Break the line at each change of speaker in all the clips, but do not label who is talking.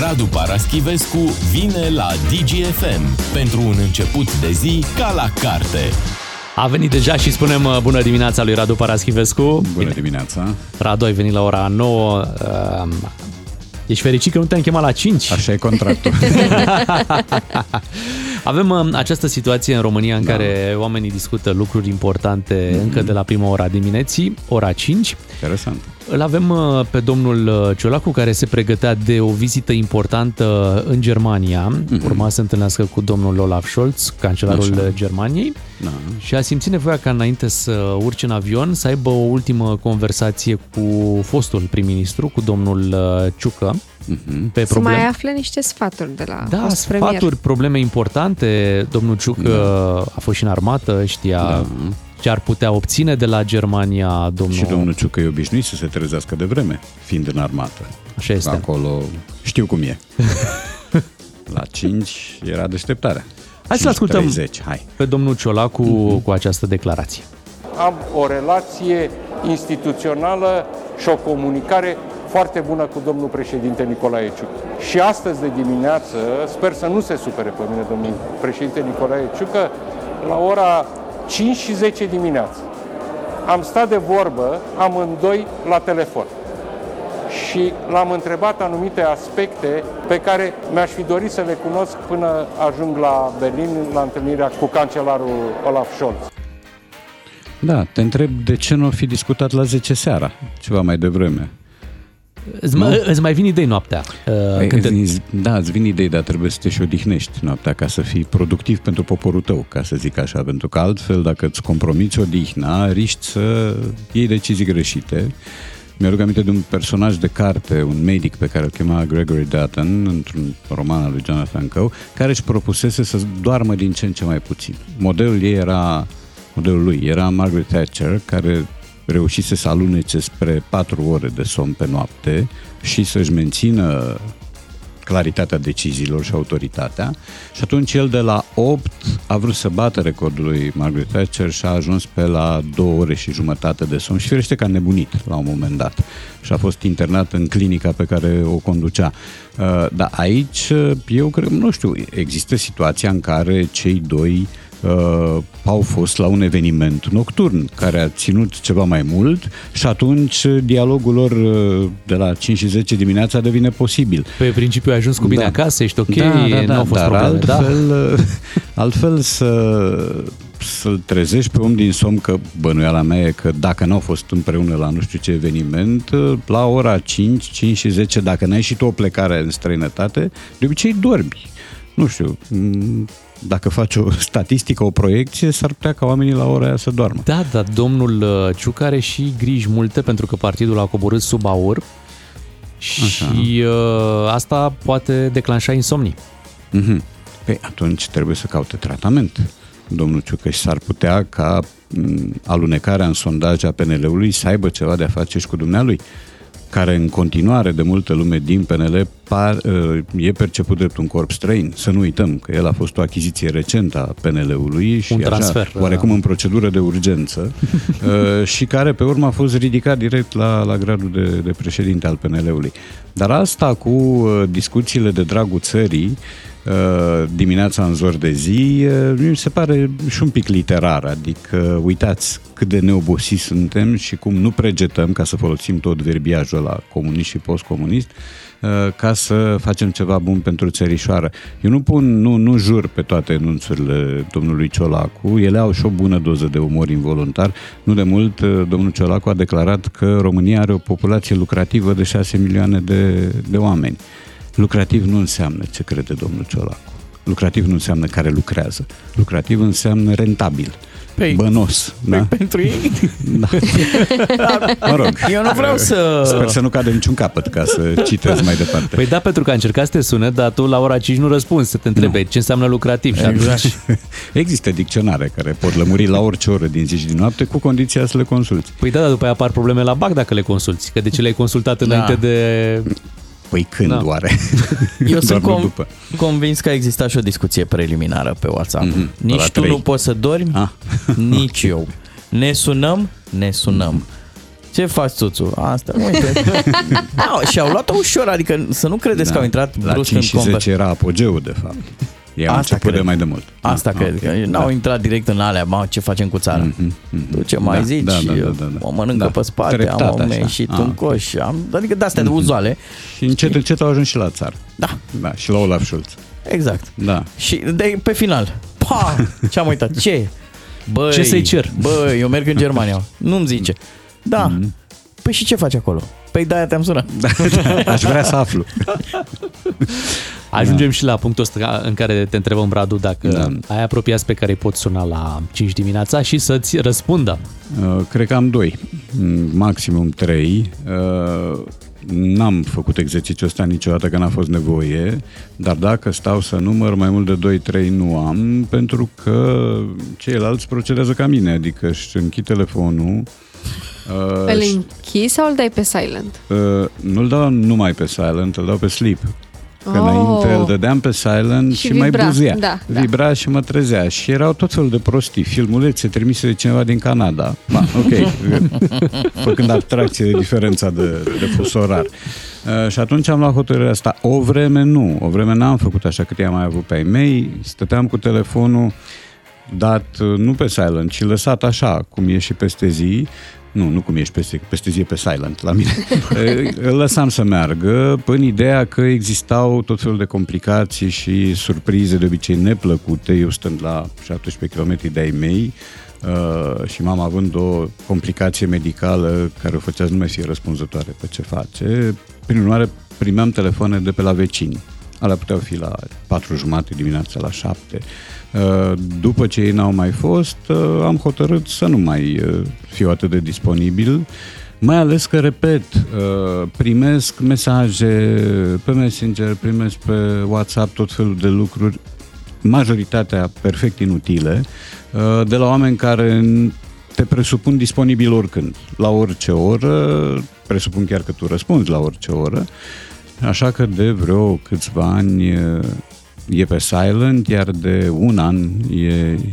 Radu Paraschivescu vine la DGFM pentru un început de zi ca la carte.
A venit deja și spunem uh, bună dimineața lui Radu Paraschivescu.
Bună dimineața.
Radu, ai venit la ora 9. Uh, ești fericit că nu te-am chemat la 5?
Așa e contractul.
Avem uh, această situație în România în da. care oamenii discută lucruri importante mm-hmm. încă de la prima ora dimineții, ora 5.
Interesant.
Îl avem uh, pe domnul uh, Ciolacu care se pregătea de o vizită importantă în Germania. Mm-hmm. Urma să întâlnească cu domnul Olaf Scholz, cancelarul Așa. Germaniei. Da. Și a simțit nevoia ca înainte să urce în avion să aibă o ultimă conversație cu fostul prim-ministru, cu domnul uh, Ciucă.
Mm-hmm. Pe probleme. Să mai afle niște sfaturi de la
Da, sfaturi, premier. probleme importante. Domnul Ciucă da. a fost și în armată, știa da ce ar putea obține de la Germania domnul...
Și domnul Ciucă e obișnuit să se trezească de vreme, fiind în armată.
Așa este.
Acolo știu cum e. la 5 era deșteptarea.
Hai să ascultăm 30. Hai. pe domnul Ciolacu mm-hmm. cu această declarație.
Am o relație instituțională și o comunicare foarte bună cu domnul președinte Nicolae Ciucă. Și astăzi de dimineață, sper să nu se supere pe mine domnul președinte Nicolae Ciucă, la ora 5 și 10 dimineața. Am stat de vorbă amândoi la telefon și l-am întrebat anumite aspecte pe care mi-aș fi dorit să le cunosc până ajung la Berlin la întâlnirea cu cancelarul Olaf Scholz.
Da, te întreb de ce nu fi discutat la 10 seara, ceva mai devreme.
Îți, mai, îți mai vin idei noaptea.
Uh, când te... Da, îți vin idei, dar trebuie să te și odihnești noaptea ca să fii productiv pentru poporul tău, ca să zic așa, pentru că altfel, dacă îți compromiți odihna, riști să iei decizii greșite. Mi-aduc aminte de un personaj de carte, un medic pe care îl chema Gregory Dutton, într-un roman al lui Jonathan Coe, care își propusese să doarmă din ce în ce mai puțin. Modelul ei era, modelul lui era Margaret Thatcher, care reușise să alunece spre 4 ore de somn pe noapte și să-și mențină claritatea deciziilor și autoritatea și atunci el de la 8 a vrut să bată recordul lui Margaret Thatcher și a ajuns pe la 2 ore și jumătate de somn și firește că a nebunit la un moment dat și a fost internat în clinica pe care o conducea. Uh, dar aici eu cred, nu știu, există situația în care cei doi uh, au fost la un eveniment nocturn care a ținut ceva mai mult și atunci dialogul lor uh, de la 5 și 10 dimineața devine posibil.
Pe principiu ai ajuns cu bine da. acasă, ești ok, da, da, da, nu au fost
dar
probleme,
altfel, da? altfel să să-l trezești pe om din somn că bănuiala mea e că dacă n-au fost împreună la nu știu ce eveniment, la ora 5, 5 și 10, dacă n-ai și tu o plecare în străinătate, de obicei dormi. Nu știu, dacă faci o statistică, o proiecție, s-ar putea ca oamenii la ora aia să doarmă.
Da, dar domnul uh, Ciuc are și griji multe pentru că partidul a coborât sub aur și Așa. Uh, asta poate declanșa insomnii.
Mm-hmm. Păi atunci trebuie să caute tratament. Domnul Ciucă și s-ar putea ca mm, alunecarea în sondaj a PNL-ului să aibă ceva de a face și cu dumnealui care în continuare de multă lume din PNL par, uh, e perceput drept un corp străin. Să nu uităm că el a fost o achiziție recentă a PNL-ului și
un transfer,
așa, oarecum în procedură de urgență uh, și care pe urmă a fost ridicat direct la, la gradul de, de președinte al PNL-ului. Dar asta cu uh, discuțiile de dragul țării Uh, dimineața în zor de zi, uh, mi se pare și un pic literar, adică uitați cât de neobosiți suntem și cum nu pregetăm, ca să folosim tot verbiajul la comunist și postcomunist, uh, ca să facem ceva bun pentru țărișoară. Eu nu pun, nu, nu jur pe toate enunțurile domnului Ciolacu, ele au și o bună doză de umor involuntar. Nu de mult, domnul Ciolacu a declarat că România are o populație lucrativă de 6 milioane de, de oameni. Lucrativ nu înseamnă ce crede domnul Ciolacu. Lucrativ nu înseamnă care lucrează. Lucrativ înseamnă rentabil. Păi, bănos.
Păi da? pentru ei. Da.
mă rog.
Eu nu vreau să...
Sper să nu cadă niciun capăt ca să citesc mai departe.
Păi da, pentru că a încercat să te sune, dar tu la ora 5 nu răspunzi, să te întrebe nu. ce înseamnă lucrativ. Și
exact. Există dicționare care pot lămuri la orice oră din zi și din noapte cu condiția să le consulti.
Păi da, dar după aia apar probleme la BAC dacă le consulti. Că de ce le-ai consultat înainte da. de
Păi când da. oare?
Eu sunt com- după. convins că a existat și o discuție preliminară pe WhatsApp. Mm-hmm. Nici tu 3. nu poți să dormi, ah. nici eu. Ne sunăm, ne sunăm. Ce faci, Tuțu? Asta, uite. da, și au luat-o ușor, adică să nu credeți da. că au intrat
La
brusc
5
în
și 10
conver.
era apogeul, de fapt. Ei au
Asta
început
cred.
de mai de mult.
Asta
Ah,
cred,
ok.
că n-au
Da.
intrat direct în alea, mă, ce facem cu țara.
Mhm, mhm.
Tu ce mai
Da,
zici?
da, da, da, da, da.
O mănâncă
Da,
pe spate,
treptat
am
așa.
ieșit
Ah,
un
ok.
coș, am, adică de-astea de uzuale.
Și încet, încet au ajuns și la țară.
Da,
Da, și la Olaf Schulz.
exact.
Da.
Și de, pe final, pa, ce-am uitat, ce? Băi,
Ce să-i cer?
Băi, eu merg în Germania. Nu-mi zice. Da,
Mhm.
păi și ce faci acolo? Păi de-aia te-am sunat.
Aș vrea să aflu.
Ajungem și la punctul ăsta în care te întrebăm, Radu, dacă
Da.
ai apropiați pe care îi poți suna la 5 dimineața și să-ți răspundă.
Uh, Cred că am doi, mm, maximum trei. Uh, N-am făcut exercițiul ăsta niciodată că n-a fost nevoie, dar dacă stau să număr mai mult de 2-3 nu am, pentru că ceilalți procedează ca mine, adică își închid telefonul, uh,
Îl
și-
închizi sau îl dai pe silent?
Uh, nu-l dau numai pe silent, îl dau pe sleep. Că
Oh.
înainte îl dădeam pe silent și,
Și
mai
vibra,
buzea.
da, da.
Vibra și mă trezea. Și erau tot felul de prostii, filmulețe trimise de cineva din Canada. Ba, ok, făcând abstracție de diferența de, de fus orar. Uh, și atunci am luat hotărârea asta. O vreme nu, o vreme n-am făcut așa cât i-am mai avut pe ai mei. Stăteam cu telefonul dat uh, nu pe silent, ci lăsat așa, cum e și peste zi. Nu, nu cum ești peste, peste zi e pe silent la mine. Eh, Îl lăsam să meargă în ideea că existau tot felul de complicații și surprize de obicei neplăcute, eu stând la 17 km de ai mei uh, și mama având o complicație medicală care o făcea să nu mai fie răspunzătoare pe ce face. Prin urmare, primeam telefoane de pe la vecini. Alea puteau fi la 4 jumate dimineața, la 7. Uh, După ce ei n-au mai fost, uh, am hotărât să nu mai uh, fiu atât de disponibil, mai ales că, repet, uh, primesc mesaje pe Messenger, primesc pe WhatsApp tot felul de lucruri, majoritatea perfect inutile, uh, de la oameni care te presupun disponibil oricând, la orice oră, presupun chiar că tu răspunzi la orice oră, așa că de vreo câțiva ani uh, e pe silent, iar de un an e,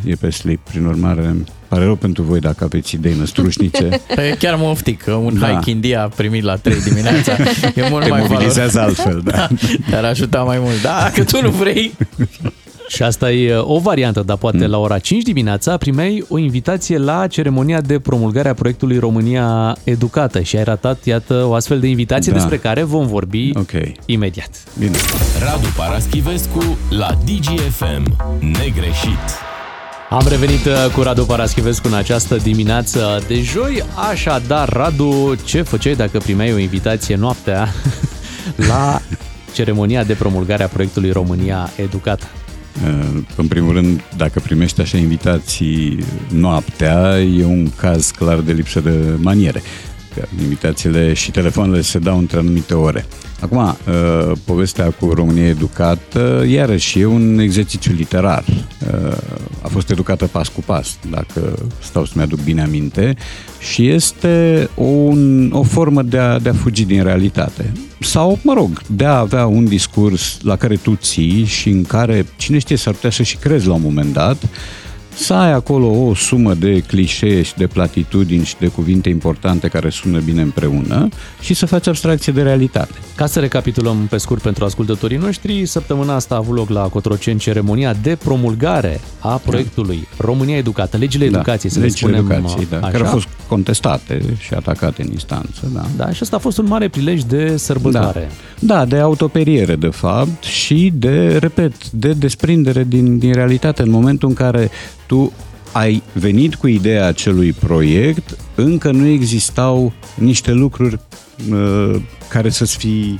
e pe sleep. Prin urmare, îmi pare rău pentru voi dacă aveți idei năstrușnice.
Păi chiar mă oftic că un
Da.
da. hike India primit la 3 dimineața e mult
Te
mai
mobilizează
valoros.
altfel, da.
Te-ar ajuta mai mult. Da, dacă tu nu vrei,
Și asta e o variantă, dar poate la ora 5 dimineața primeai o invitație la ceremonia de promulgare a proiectului România Educată și ai ratat, iată, o astfel de invitație
Da.
despre care vom vorbi
Ok,
imediat.
bine.
Radu Paraschivescu la DGFM. Negreșit.
Am revenit uh, cu Radu Paraschivescu în această dimineață de joi. Așadar, Radu, ce făceai dacă primeai o invitație noaptea la ceremonia de promulgare a proiectului România Educată?
Uh, În primul rând, dacă primești așa invitații noaptea, e un caz clar de lipsă de maniere. Că Invitațiile și telefoanele se dau între anumite ore. Acum, uh, povestea cu România Educată, iarăși, e un exercițiu literar. Uh, A fost educată pas cu pas, dacă stau să-mi aduc bine aminte, și este un, o formă de a, de a fugi din realitate. Sau, mă rog, de a avea un discurs la care tu ții și în care, cine știe, s-ar putea să și crezi la un moment dat, să ai acolo o sumă de clișee și de platitudini și de cuvinte importante care sună bine împreună și să faci abstracție de realitate.
Ca să recapitulăm pe scurt pentru ascultătorii noștri, săptămâna asta a avut loc la Cotroceni ceremonia de promulgare a proiectului România Educată, legile educației, să le
legile
spunem
educației, da,
așa.
care au fost contestate și atacate în instanță. Da.
Da, și asta a fost un mare prilej de sărbătoare.
Da. da, de autoperiere, de fapt, și de, repet, de desprindere din, din realitate în momentul în care tu ai venit cu ideea acelui proiect, încă nu existau niște lucruri uh, care să-ți fi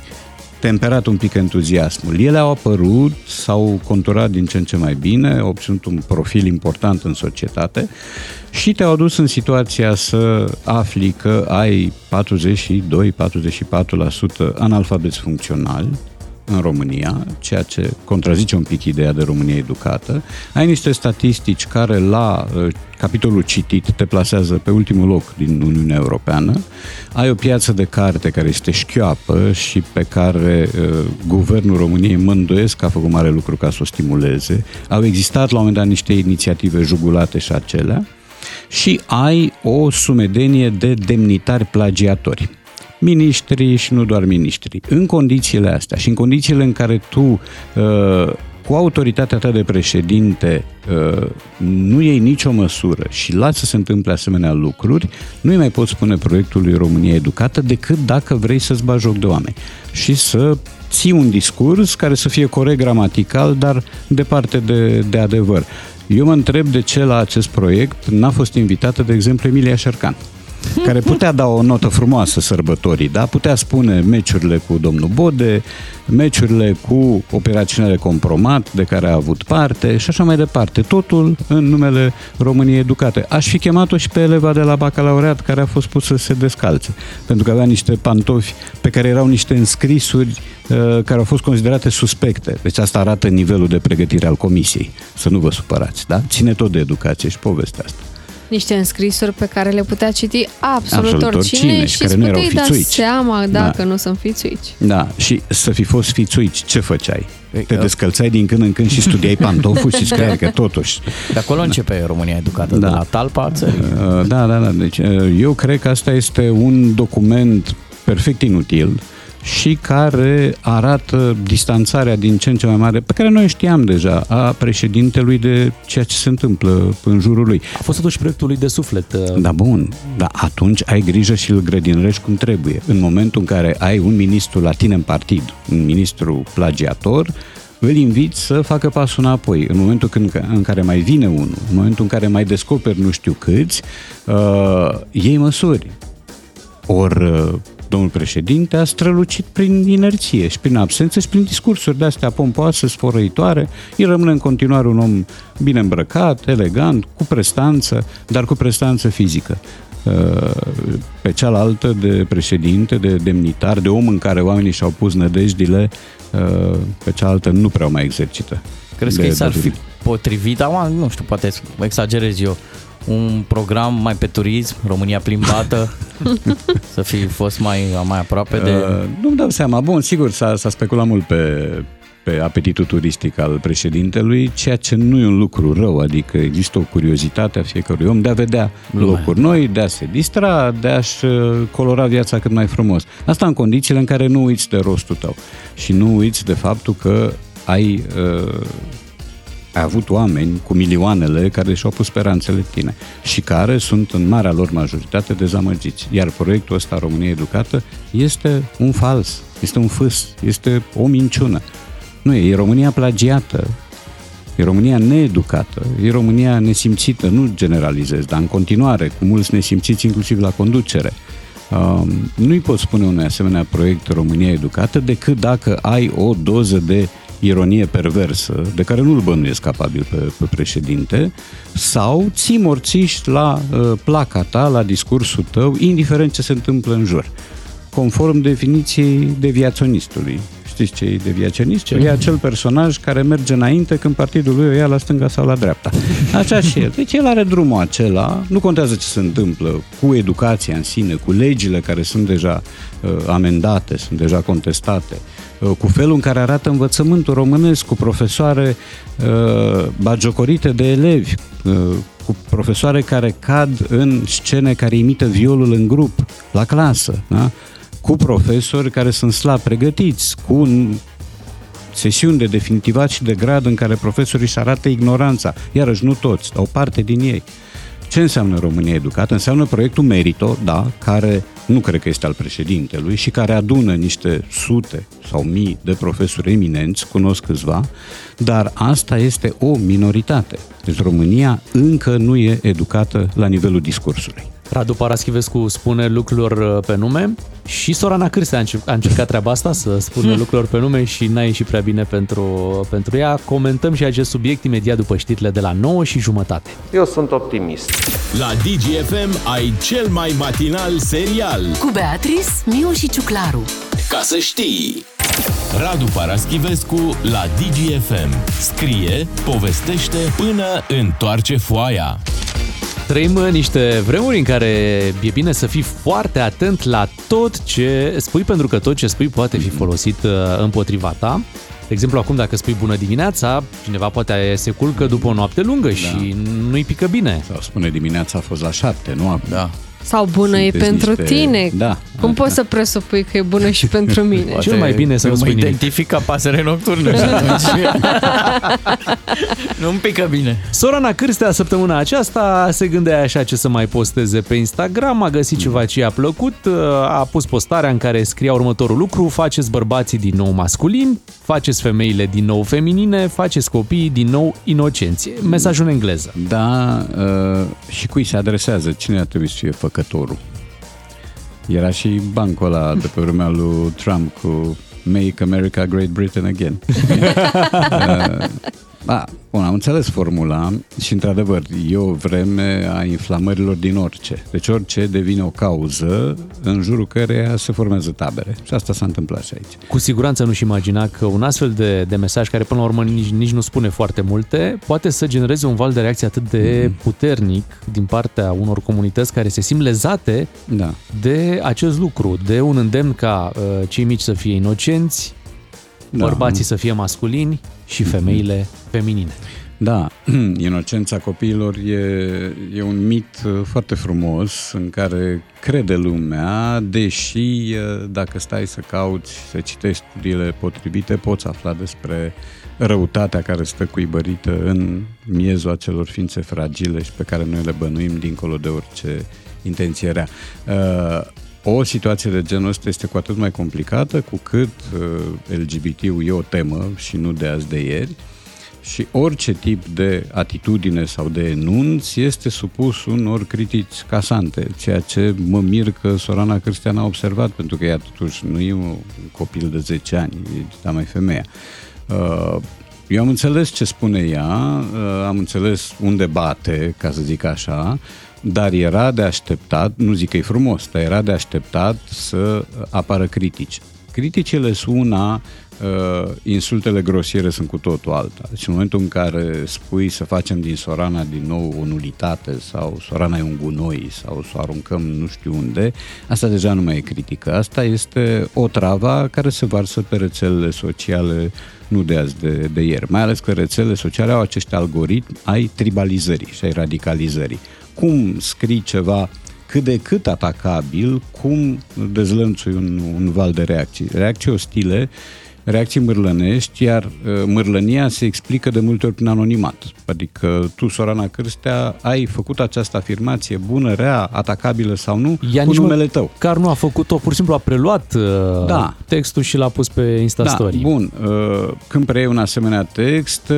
temperat un pic entuziasmul. Ele au apărut, s-au conturat din ce în ce mai bine, au obținut un profil important în societate și te-au adus în situația să afli că ai 42-44% analfabeti funcționali în România, ceea ce contrazice un pic ideea de România educată. Ai niște statistici care la uh, capitolul citit te plasează pe ultimul loc din Uniunea Europeană. Ai o piață de carte care este șchioapă și pe care uh, guvernul României mă îndoiesc că a făcut mare lucru ca să o stimuleze. Au existat la un moment dat niște inițiative jugulate și acelea. și ai o sumedenie de demnitari plagiatori miniștri și nu doar miniștri. În condițiile astea și în condițiile în care tu uh, cu autoritatea ta de președinte uh, nu iei nicio măsură și lasă să se întâmple asemenea lucruri, nu mai poți spune proiectului România Educată decât dacă vrei să-ți bagi joc de oameni și să ții un discurs care să fie corect gramatical, dar departe de, de adevăr. Eu mă întreb de ce la acest proiect n-a fost invitată, de exemplu, Emilia Șercan care putea da o notă frumoasă sărbătorii, da? Putea spune meciurile cu domnul Bode, meciurile cu operațiunile compromat de care a avut parte și așa mai departe. Totul în numele României Educate. Aș fi chemat-o și pe eleva de la bacalaureat care a fost pusă să se descalțe, pentru că avea niște pantofi pe care erau niște înscrisuri uh, care au fost considerate suspecte. Deci asta arată nivelul de pregătire al comisiei. Să nu vă supărați, da? Ține tot de educație și povestea asta
niște înscrisuri pe care le putea citi absolut,
absolut
oricine, oricine
și care nu erau
da seama dacă da. nu sunt fițuici.
Da, și să fi fost fițuici, ce făceai? Te descălțai din când în când și studiai pantoful și scriai că totuși...
De acolo începe România Educată, da. de la talpa țării.
Uh, da, da, da. Deci uh, eu cred că asta este un document perfect inutil și care arată distanțarea din ce în ce mai mare, pe care noi știam deja, a președintelui de ceea ce se întâmplă în jurul lui.
A fost totuși proiectul lui de suflet. Uh,
da, bun, dar atunci ai grijă și îl grădinărești cum trebuie. În momentul în care ai un ministru la tine în partid, un ministru plagiator, îl invit să facă pasul înapoi. În momentul când, în care mai vine unul, în momentul în care mai descoperi nu știu câți, uh, iei măsuri. Ori uh, domnul președinte a strălucit prin inerție și prin absență și prin discursuri de-astea pompoase, sfărăitoare. El rămâne în continuare un om bine îmbrăcat, elegant, cu prestanță, dar cu prestanță fizică. Uh, pe cealaltă de președinte, de demnitar, de om în care oamenii și-au pus nădejdile, uh, pe cealaltă nu prea mai exercită.
Crezi că i s-ar fi potrivit, dar nu știu, poate exagerez eu, un program mai pe turism, România plimbată, să fi fost mai, mai aproape de... Uh,
nu-mi dau seama. Bun, sigur, s-a, s-a speculat mult pe, pe apetitul turistic al președintelui, ceea ce nu e un lucru rău, adică există o curiozitate a fiecărui om de a vedea Lumea. locuri noi, de a se distra, de a-și uh, colora viața cât mai frumos. Asta în condițiile în care nu uiți de rostul tău și nu uiți de faptul că ai uh, ai avut oameni cu milioanele care și-au pus speranțele tine și care sunt în marea lor majoritate dezamăgiți. Iar proiectul ăsta România Educată este un fals, este un fâs, este o minciună. Nu e, e România plagiată, E România needucată, e România nesimțită, nu generalizez, dar în continuare, cu mulți nesimțiți inclusiv la conducere. Um, nu-i pot spune unui asemenea proiect România Educată decât dacă ai o doză de ironie perversă, de care nu-l bănuiesc capabil pe, pe președinte, sau ții morțiși la uh, placa ta, la discursul tău, indiferent ce se întâmplă în jur, conform definiției deviaționistului. Știți ce e deviaționist? E acel personaj care merge înainte când partidul lui o ia la stânga sau la dreapta. Așa și el. Deci el are drumul acela, nu contează ce se întâmplă cu educația în sine, cu legile care sunt deja uh, amendate, sunt deja contestate, Uh, cu felul în care arată învățământul românesc, cu profesoare uh, bagiocorite de elevi, uh, cu profesoare care cad în scene care imită violul în grup, la clasă, da? cu profesori care sunt slab pregătiți, cu sesiuni de definitivat și de grad în care profesorii își arată ignoranța, iarăși nu toți, dar o parte din ei. Ce înseamnă România Educată? Înseamnă proiectul Merito, da, care nu cred că este al președintelui și care adună niște sute sau mii de profesori eminenți, cunosc câțiva, dar asta este o minoritate. Deci România încă nu e educată la nivelul discursului.
Radu Paraschivescu spune lucrurilor uh, pe nume și Sorana Cârse a încercat treaba asta, să spună hmm. lucrurilor pe nume și n-a ieșit prea bine pentru, pentru ea. Comentăm și acest subiect imediat după știrile de la 9 și jumătate.
Eu sunt optimist.
La DGFM ai cel mai matinal serial.
Cu Beatrice, Miu și Ciuclaru.
Ca să știi! Radu Paraschivescu la DGFM. Scrie, povestește până întoarce foaia.
Trăim niște vremuri în care e bine să fii foarte atent la tot ce spui, pentru că tot ce spui poate fi folosit uh, împotriva ta. De exemplu, acum dacă spui bună dimineața, cineva poate se culcă după o noapte lungă da. și nu-i pică bine.
Sau spune dimineața a fost la șapte, nu
Da.
Sau bună
Sunteți
e pentru
niște-
tine.
Da.
Cum poți să presupui că e bună și pentru mine?
Cel mai bine să nu
mă
spui nimic.
identifica pasăre nocturnă și atunci nu-mi pică bine.
Sorana Cârstea săptămâna aceasta se gândea așa ce să mai posteze pe Instagram, a găsit ceva ce i-a plăcut, a pus postarea în care scria următorul lucru, faceți bărbații din nou masculini, faceți femeile din nou feminine, faceți copiii din nou inocenți. Mesajul în engleză.
Da, uh, și cui se adresează? Cine ar trebui să fie făcătorul? Era și bancul ăla de pe vremea lui Trump cu Make America Great Britain Again. uh, da, bun, am înțeles formula și, într-adevăr, e o vreme a inflamărilor din orice. Deci orice devine o cauză în jurul căreia se formează tabere. Și asta s-a întâmplat și aici.
Cu siguranță nu-și imagina că un astfel de, de mesaj, care până la urmă nici, nici nu spune foarte multe, poate să genereze un val de reacție atât de puternic din partea unor comunități care se simt lezate
Da.
de acest lucru, de un îndemn ca uh, cei mici să fie inocenți,
Da.
bărbații să fie masculini și femeile feminine.
Da, inocența copiilor e, e un mit uh, foarte frumos în care crede lumea, deși uh, dacă stai să cauți, să citești studiile potrivite, poți afla despre răutatea care stă cuibărită în miezul acelor ființe fragile și pe care noi le bănuim dincolo de orice intenție rea. Uh, o situație de genul ăsta este cu atât mai complicată cu cât uh, LGBT-ul e o temă și nu de azi de ieri și orice tip de atitudine sau de enunț este supus unor critici casante, ceea ce mă mir că Sorana Cristian a observat, pentru că ea totuși nu e un copil de 10 ani, e da mai femeia. Uh, Eu am înțeles ce spune ea, uh, am înțeles unde bate, ca să zic așa, dar era de așteptat, nu zic că e frumos, dar era de așteptat să apară critici. Criticile sunt una, uh, insultele grosiere sunt cu totul alta. Deci în momentul în care spui să facem din Sorana din nou o nulitate sau Sorana e un gunoi sau să o aruncăm nu știu unde, asta deja nu mai e critică. Asta este o travă care se varsă pe rețelele sociale nu de azi, de, de ieri. Mai ales că rețelele sociale au acești algoritmi ai tribalizării și ai radicalizării. Cum scrii ceva cât de cât atacabil, cum dezlănțui un, un val de reacții. Reacții ostile, reacții mârlănești, iar uh, mârlănia se explică de multe ori prin anonimat. Adică tu, Sorana Cârstea, ai făcut această afirmație bună, rea, atacabilă sau nu,
Ea
cu
nici
numele tău.
Măcar nu a făcut-o, pur și simplu a preluat uh,
Da.
textul și l-a pus pe Instastory.
Da, bun. Uh, Când preiei un asemenea text, uh,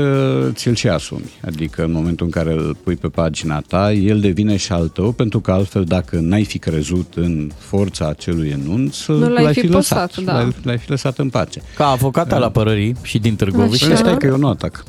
ți-l și asumi. Adică în momentul în care îl pui pe pagina ta, el devine și al tău, pentru că altfel dacă n-ai fi crezut în forța acelui enunț,
Nu l-ai fi
lăsat.
postat, da.
L-ai, l-ai fi lăsat în pace.
Ca avocat al apărării și din Târgoviște,
Așa.
Păi stai că eu nu atac.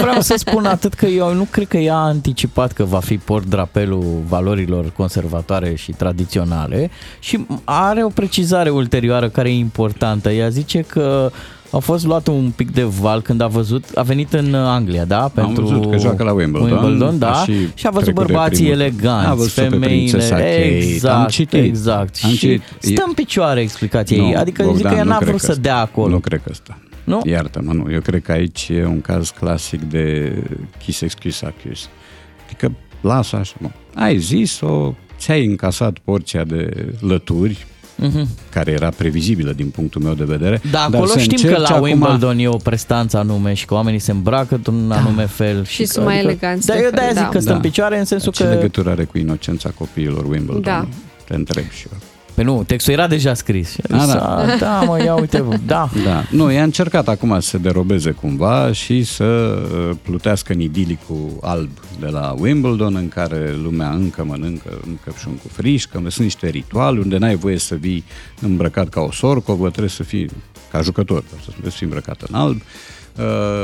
vreau să spun atât că eu nu cred că ea a anticipat că va fi port drapelul valorilor conservatoare și tradiționale și are o precizare ulterioară care e importantă. Ea zice că a fost luat un pic de val când a văzut, a venit în Anglia, da? Pentru
văzut că joacă la Wimbledon,
Wimbledon da?
a și
și a văzut
trecut de
bărbații
primul-
eleganți,
A văzut-o pe
femeile,
prințesa Kate.
exact,
Am citit.
exact.
Am
și
citit.
stă în picioare explicația ei, adică zic că ea
nu
n-a
cred
vrut
că
să
asta.
dea acolo.
Nu cred că asta.
Nu?
Iartă-mă, nu. Eu cred că aici e un caz clasic de kiss excuse accuse. Adică lasă așa, nu. Ai zis-o, ți-ai încasat porția de lături,
Mhm.
care era previzibilă din punctul meu de vedere.
Da,
dar
acolo
să
știm că
încerci
la
acum-
Wimbledon e o prestanță anume și că oamenii se îmbracă într-un anume fel.
Și
că-
sunt mai eleganți
Da, eu
decât-
de-aia zic
da.
că stă
Da.
în picioare în sensul
Ce
că...
legătură are cu inocența copiilor Wimbledon?
Da.
Te întreb și eu.
Pe nu, textul era deja scris. Și a
A,
zis,
da.
"A, da, mă, ia uite, da.
Da. Nu, i-a încercat acum să se derobeze cumva și să uh, plutească în idilicul alb de la Wimbledon, în care lumea încă mănâncă un căpșun cu frișcă, unde sunt niște rituali, unde n-ai voie să vii îmbrăcat ca o sorcovă, trebuie să fii ca jucător, trebuie să fii îmbrăcat în alb. Uh,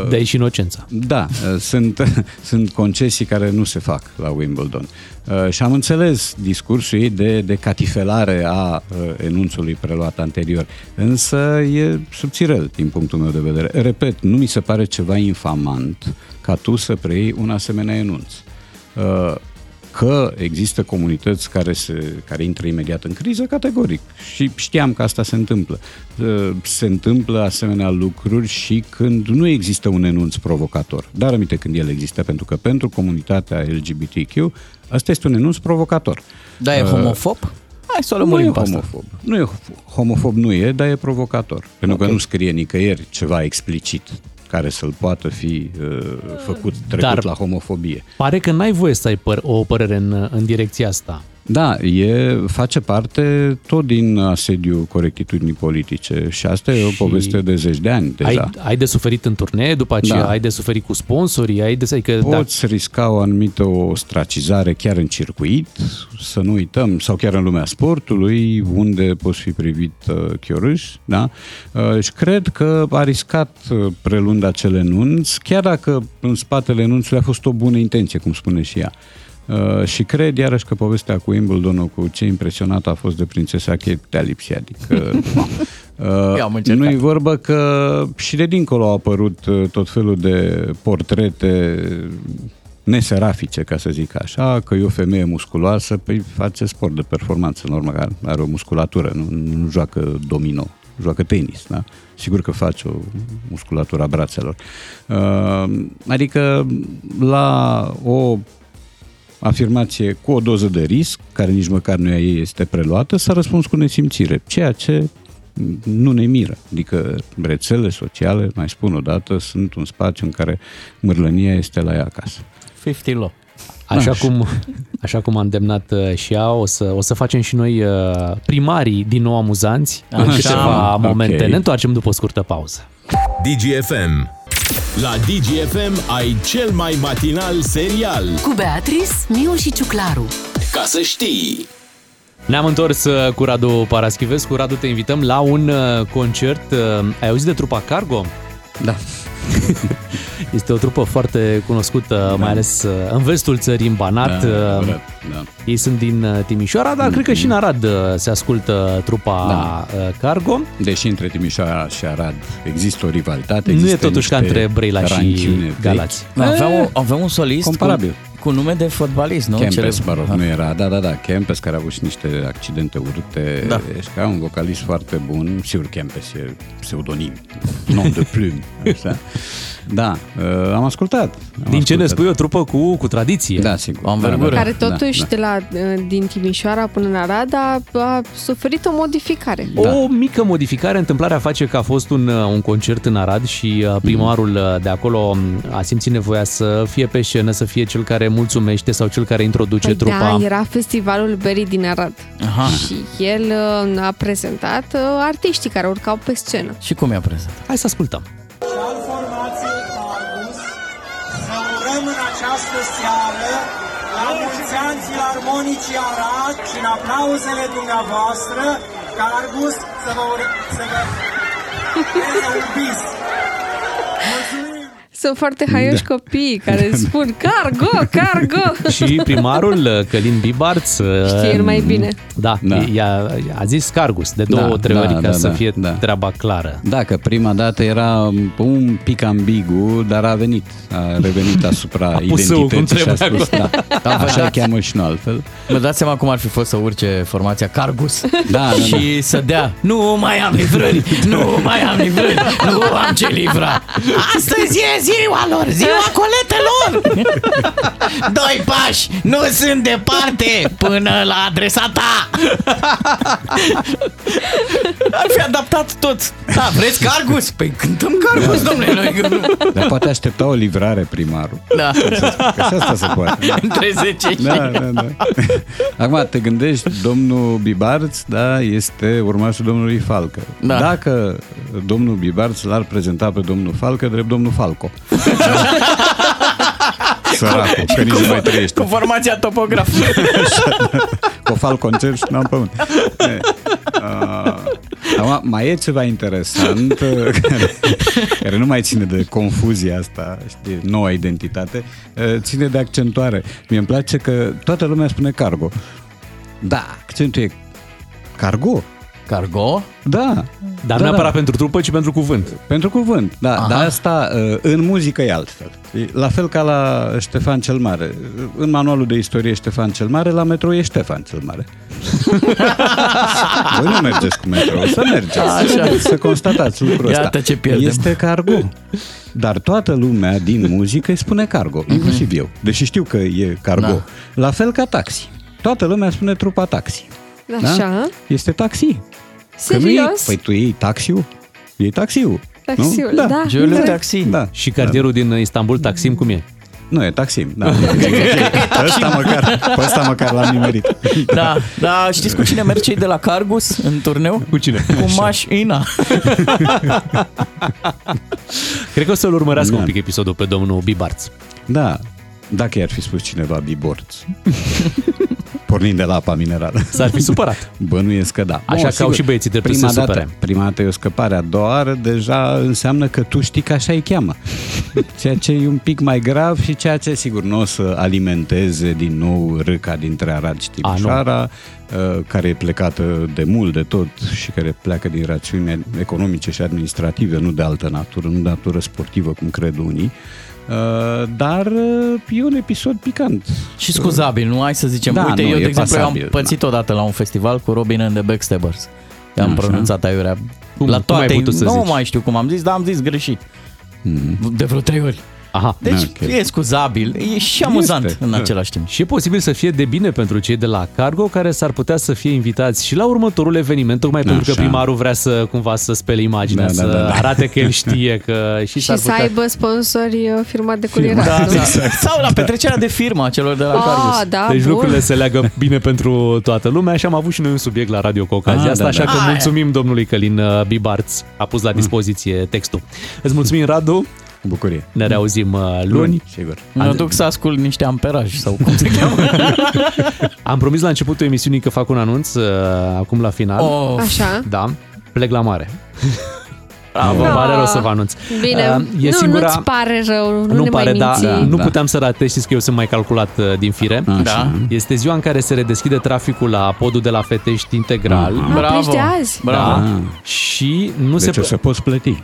De aici și inocența.
da, uh, sunt, sunt concesii care nu se fac la Wimbledon. Uh, Și am înțeles discursul ei de, de catifelare a uh, enunțului preluat anterior, însă e subțirel din punctul meu de vedere. Repet, nu mi se pare ceva infamant ca tu să preiei un asemenea enunț. Uh, Că există comunități care, se, care intră imediat în criză, categoric. Și știam că asta se întâmplă. Uh, se întâmplă asemenea lucruri și când nu există un enunț provocator. Dar aminte când el există, pentru că pentru comunitatea LGBTQ, asta este un enunț provocator.
Da, e homofob? Hai să o
Nu e
lămurim pe asta.
homofob. Nu e homofob, nu e, dar e provocator. Pentru că nu scrie nicăieri ceva explicit care să-l poată fi uh, făcut trecut
Dar-
la homofobie.
Pare că n-ai voie să ai păr- o părere în, în direcția asta.
Da, e, face parte tot din asediul corectitudinii politice și asta e o
Și
poveste de zeci de ani deja.
Ai, ai de suferit în turnee, după aceea
Da.
ai de suferit cu sponsorii, ai de să... Adică, da,
Poți risca o anumită ostracizare chiar în circuit, să nu uităm, sau chiar în lumea sportului, unde poți fi privit uh, chiorâș, da? Uh, și cred că a riscat uh, prelund acel enunț, chiar dacă în spatele enunțului a fost o bună intenție, cum spune și ea. Uh, și cred iarăși că povestea cu Wimbledon, cu ce impresionat a fost de prințesa Kate, te-a lipsit, adică...
Eu am
Uh,
încercat.
nu e vorba că și de dincolo au apărut uh, tot felul de portrete neserafice, ca să zic așa, că e o femeie musculoasă, păi face sport de performanță, normal, are- are o musculatură, nu, nu joacă domino, joacă tenis, da? Sigur că face o musculatură a brațelor. Uh, adică la o afirmație cu o doză de risc, care nici măcar nu e a ei este preluată, s-a răspuns cu nesimțire, ceea ce nu ne miră. Adică rețele sociale, mai spun o dată, sunt un spațiu în care mârlănia este la ea acasă.
50 low.
Așa,
Da.
cum, așa cum a îndemnat uh, și ea, o să, o să facem și noi uh, primarii din nou amuzanți în
Așa,
câteva
ok.
momente. Ne întoarcem după o scurtă pauză.
DGFM. La DGFM ai cel mai matinal serial.
Cu Beatrice, Miu și Ciuclaru.
Ca să știi.
Ne-am întors uh, cu Radu Paraschivescu. Radu, te invităm la un uh, concert. Uh, Ai auzit de trupa Cargo?
Da.
Este o trupă foarte cunoscută, mai ales uh, în vestul țării, în Banat.
Da,
Uh,
adevărat, da.
Ei sunt din uh, Timișoara, dar cred că și în Arad uh, se ascultă trupa
Da.
uh, Cargo.
Deși între Timișoara și Arad există o rivalitate,
Nu e
există
totuși ca
niște
între Brăila și
ranciune vechi.
Galați.
Avea, o, avea un solist
Comparabil.
Cu, cu nume de fotbalist, nu?
Kempes,
Cele-
mă rog, nu era, da, da, da, Kempes care a avut și niște accidente urâte
Da.
și care un vocalist foarte bun, sigur Kempes e pseudonim, nom de plume, așa. Da, uh, am ascultat. Am
Din ce ne
ascultat.
spui, o trupă cu, cu tradiție.
Da, sigur.
O
da,
învergură.
da,
Care
da,
totuși
da.
de la, uh, din Timișoara până în Arad a, a suferit o modificare.
Da.
O mică modificare, întâmplarea face că a fost un, uh, un concert în Arad și uh, primarul uh, de acolo um, a simțit nevoia să fie pe scenă, să fie cel care mulțumește sau cel care introduce
Păi
trupa.
da, era festivalul Berii din Arad.
Aha.
Și el uh, a prezentat uh, artiștii care urcau pe scenă.
Și cum i-a prezentat?
Hai să ascultăm.
al formației Cargus să urăm în această seară la mulți ani filarmonicii Arad și în aplauzele dumneavoastră Cargus să vă ure... să vă ureze un bis. Mulțumim!
Sunt foarte haioși
Da.
copiii care spun cargo, cargo.
Și primarul uh, Călin Bibarț uh,
Știe el mai bine.
Da,
Da.
I-a, a zis Cargus de două,
Da,
trei
da,
ori ca
da,
să
da,
fie
da.
treaba clară.
Da, că prima dată era un pic ambigu, dar a venit, a revenit asupra
A pus săul cum
identității și a
trebuie
spus, da, așa îl cheamă și nu altfel.
Vă dați seama cum ar fi fost să urce formația Cargus
Da, da,
și să dea Nu mai am livrări, nu mai am livrări, nu am ce livra Astăzi e ziua lor, ziua coletelor Doi pași, nu sunt departe până la adresa ta Ar fi adaptat tot Da, vreți Cargus? Păi cântăm Cargus, domnule noi
Dar poate aștepta o livrare primarul.
Da,
Că și asta se poate.
între 10 și...
Da, da, da. Acum, te gândești, domnul Bibarț, da, este urmașul domnului Falcă.
Da.
Dacă domnul Bibarț l-ar prezenta pe domnul Falcă, drept domnul Falco. Săracul, că nici nu mai trăiește.
Cu formația topograf
Cu falconcer și n-am pământ. E, uh, Acum, mai e ceva interesant uh, care, care nu mai ține de confuzia asta, știi, noua identitate, uh, ține de accentuare. Mie îmi place că toată lumea spune cargo. Da, accentul e cargo.
Cargo?
Da.
Dar
da,
neapărat
da.
pentru trupă, ci pentru cuvânt.
Pentru cuvânt, da.
Aha.
Dar asta uh, în muzică e altfel. E La fel ca la Ștefan cel Mare. În manualul de istorie Ștefan cel Mare, la metro e Ștefan cel Mare. Voi nu mergeți cu metro, să mergeți.
Așa.
Să constatați lucrul ăsta.
Iată ce pierdem.
Este cargo. Dar toată lumea din muzică îi spune cargo, inclusiv eu. Deși știu că e cargo.
Da.
La fel ca taxi. Toată lumea spune trupa taxi.
Așa.
Este taxi. Că nu e,
Serios?
păi tu iei taxiul? Iei taxiul.
Taxiul,
nu?
da.
Giuliu
Da.
Taxi.
Da.
Și cartierul din Istanbul, Taksim, cum e?
Nu, e Taxim. Da. Pe ăsta măcar, pe ăsta măcar l-am nimerit.
Da, da, știți cu cine merg cei de la Cargus în turneu?
Cu cine?
Cu mașina.
Cred că o să-l urmărească
Da.
un pic episodul pe domnul Bibarț.
Da, dacă i-ar fi spus cineva biborț. Pornind de la apa minerală.
S-ar fi supărat.
Bănuiesc că da.
Așa că au și băieții dreptul
prima
să se
dată,
supere.
Prima dată e o scăpare, a doua oară deja înseamnă că tu știi că așa îi cheamă. Ceea ce e un pic mai grav și ceea ce sigur nu o să alimenteze din nou râca dintre Arad și
A, nu.
Timișoara, uh, care e plecată de mult de tot și care pleacă din rațiuni economice și administrative, nu de altă natură, nu de natură sportivă, cum cred unii. Uh, Dar uh, e un episod picant.
Și scuzabil, nu? Hai să zicem.
Da,
Uite,
nu,
eu,
e
de exemplu,
pasabil,
am pățit odată la un festival cu Robin and the Backstabbers. I-am
Așa.
pronunțat aiurea.
Cum-
la
cum
toate,
ai putut să
nu
zici?
mai știu cum am zis, dar am zis greșit.
Mm.
De vreo trei ori.
Aha.
Deci
Ok.
e scuzabil, e și amuzant
Este,
în
da.
același timp.
Și e posibil să fie de bine pentru cei de la Cargo care s-ar putea să fie invitați și la următorul eveniment, tocmai pentru că
Așa.
primarul vrea să cumva să spele imaginea,
Da, da,
să
da, da.
arate că el știe că și,
Și
s-ar
să
putea...
aibă sponsori uh, firmat de curierat,
Da,
nu?
da. Sau la petrecerea de firmă a celor de la
Ah,
Cargus.
da,
Deci
bun.
lucrurile se leagă bine pentru toată lumea și am avut și noi un subiect la radio cu ocazia
Ah,
asta,
da,
așa
da.
că
Aia.
mulțumim domnului Călin uh, Bibarț, a pus la dispoziție textul. Îți mulțumim, Radu,
Bucurie.
ne reauzim uh, luni.
sigur.
Mă duc să ascult niște amperaj sau cum se cheamă.
Am promis la începutul emisiunii că fac un anunț uh, acum la final.
Oh,
Așa.
Da, plec la mare.
bravo.
Îmi pare
Ah.
rău să vă anunț.
Bine,
Uh, e
nu,
singura...
nu-ți pare rău, nu,
nu
ne
pare,
mai
da,
minți.
Da,
nu
da.
puteam să ratez, știți că eu sunt mai calculat uh, din fire.
Așa.
Da.
Este ziua în care se redeschide traficul la podul de la Fetești integral.
Mhm.
Ah,
Bravo.
pleci de azi?
Bravo.
Ah.
Și nu
Deci
se
o să poți plăti.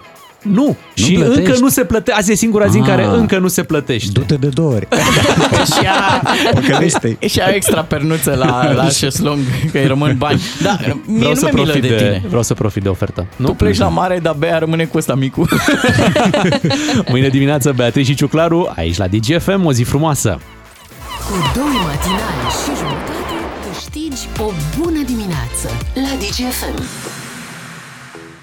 Nu, și
plătești?
încă nu se plătește. Azi e singura zi în care
Ah.
încă nu se plătește.
Du-te de două ori.
și a,
Păcălește-i.
și a extra pernuță la, la șeslong, că îi rămân bani. Da, mie
Vreau
nu
să,
mi-e milă
profit
de,
de,
tine.
vreau să profit de ofertă. Nu?
Tu pleci la mare, dar Bea rămâne cu ăsta micu.
Mâine dimineață Beatrice și Ciuclaru aici la DGFM. O zi frumoasă!
Cu doi matinali și jumătate câștigi o bună dimineață la DGFM.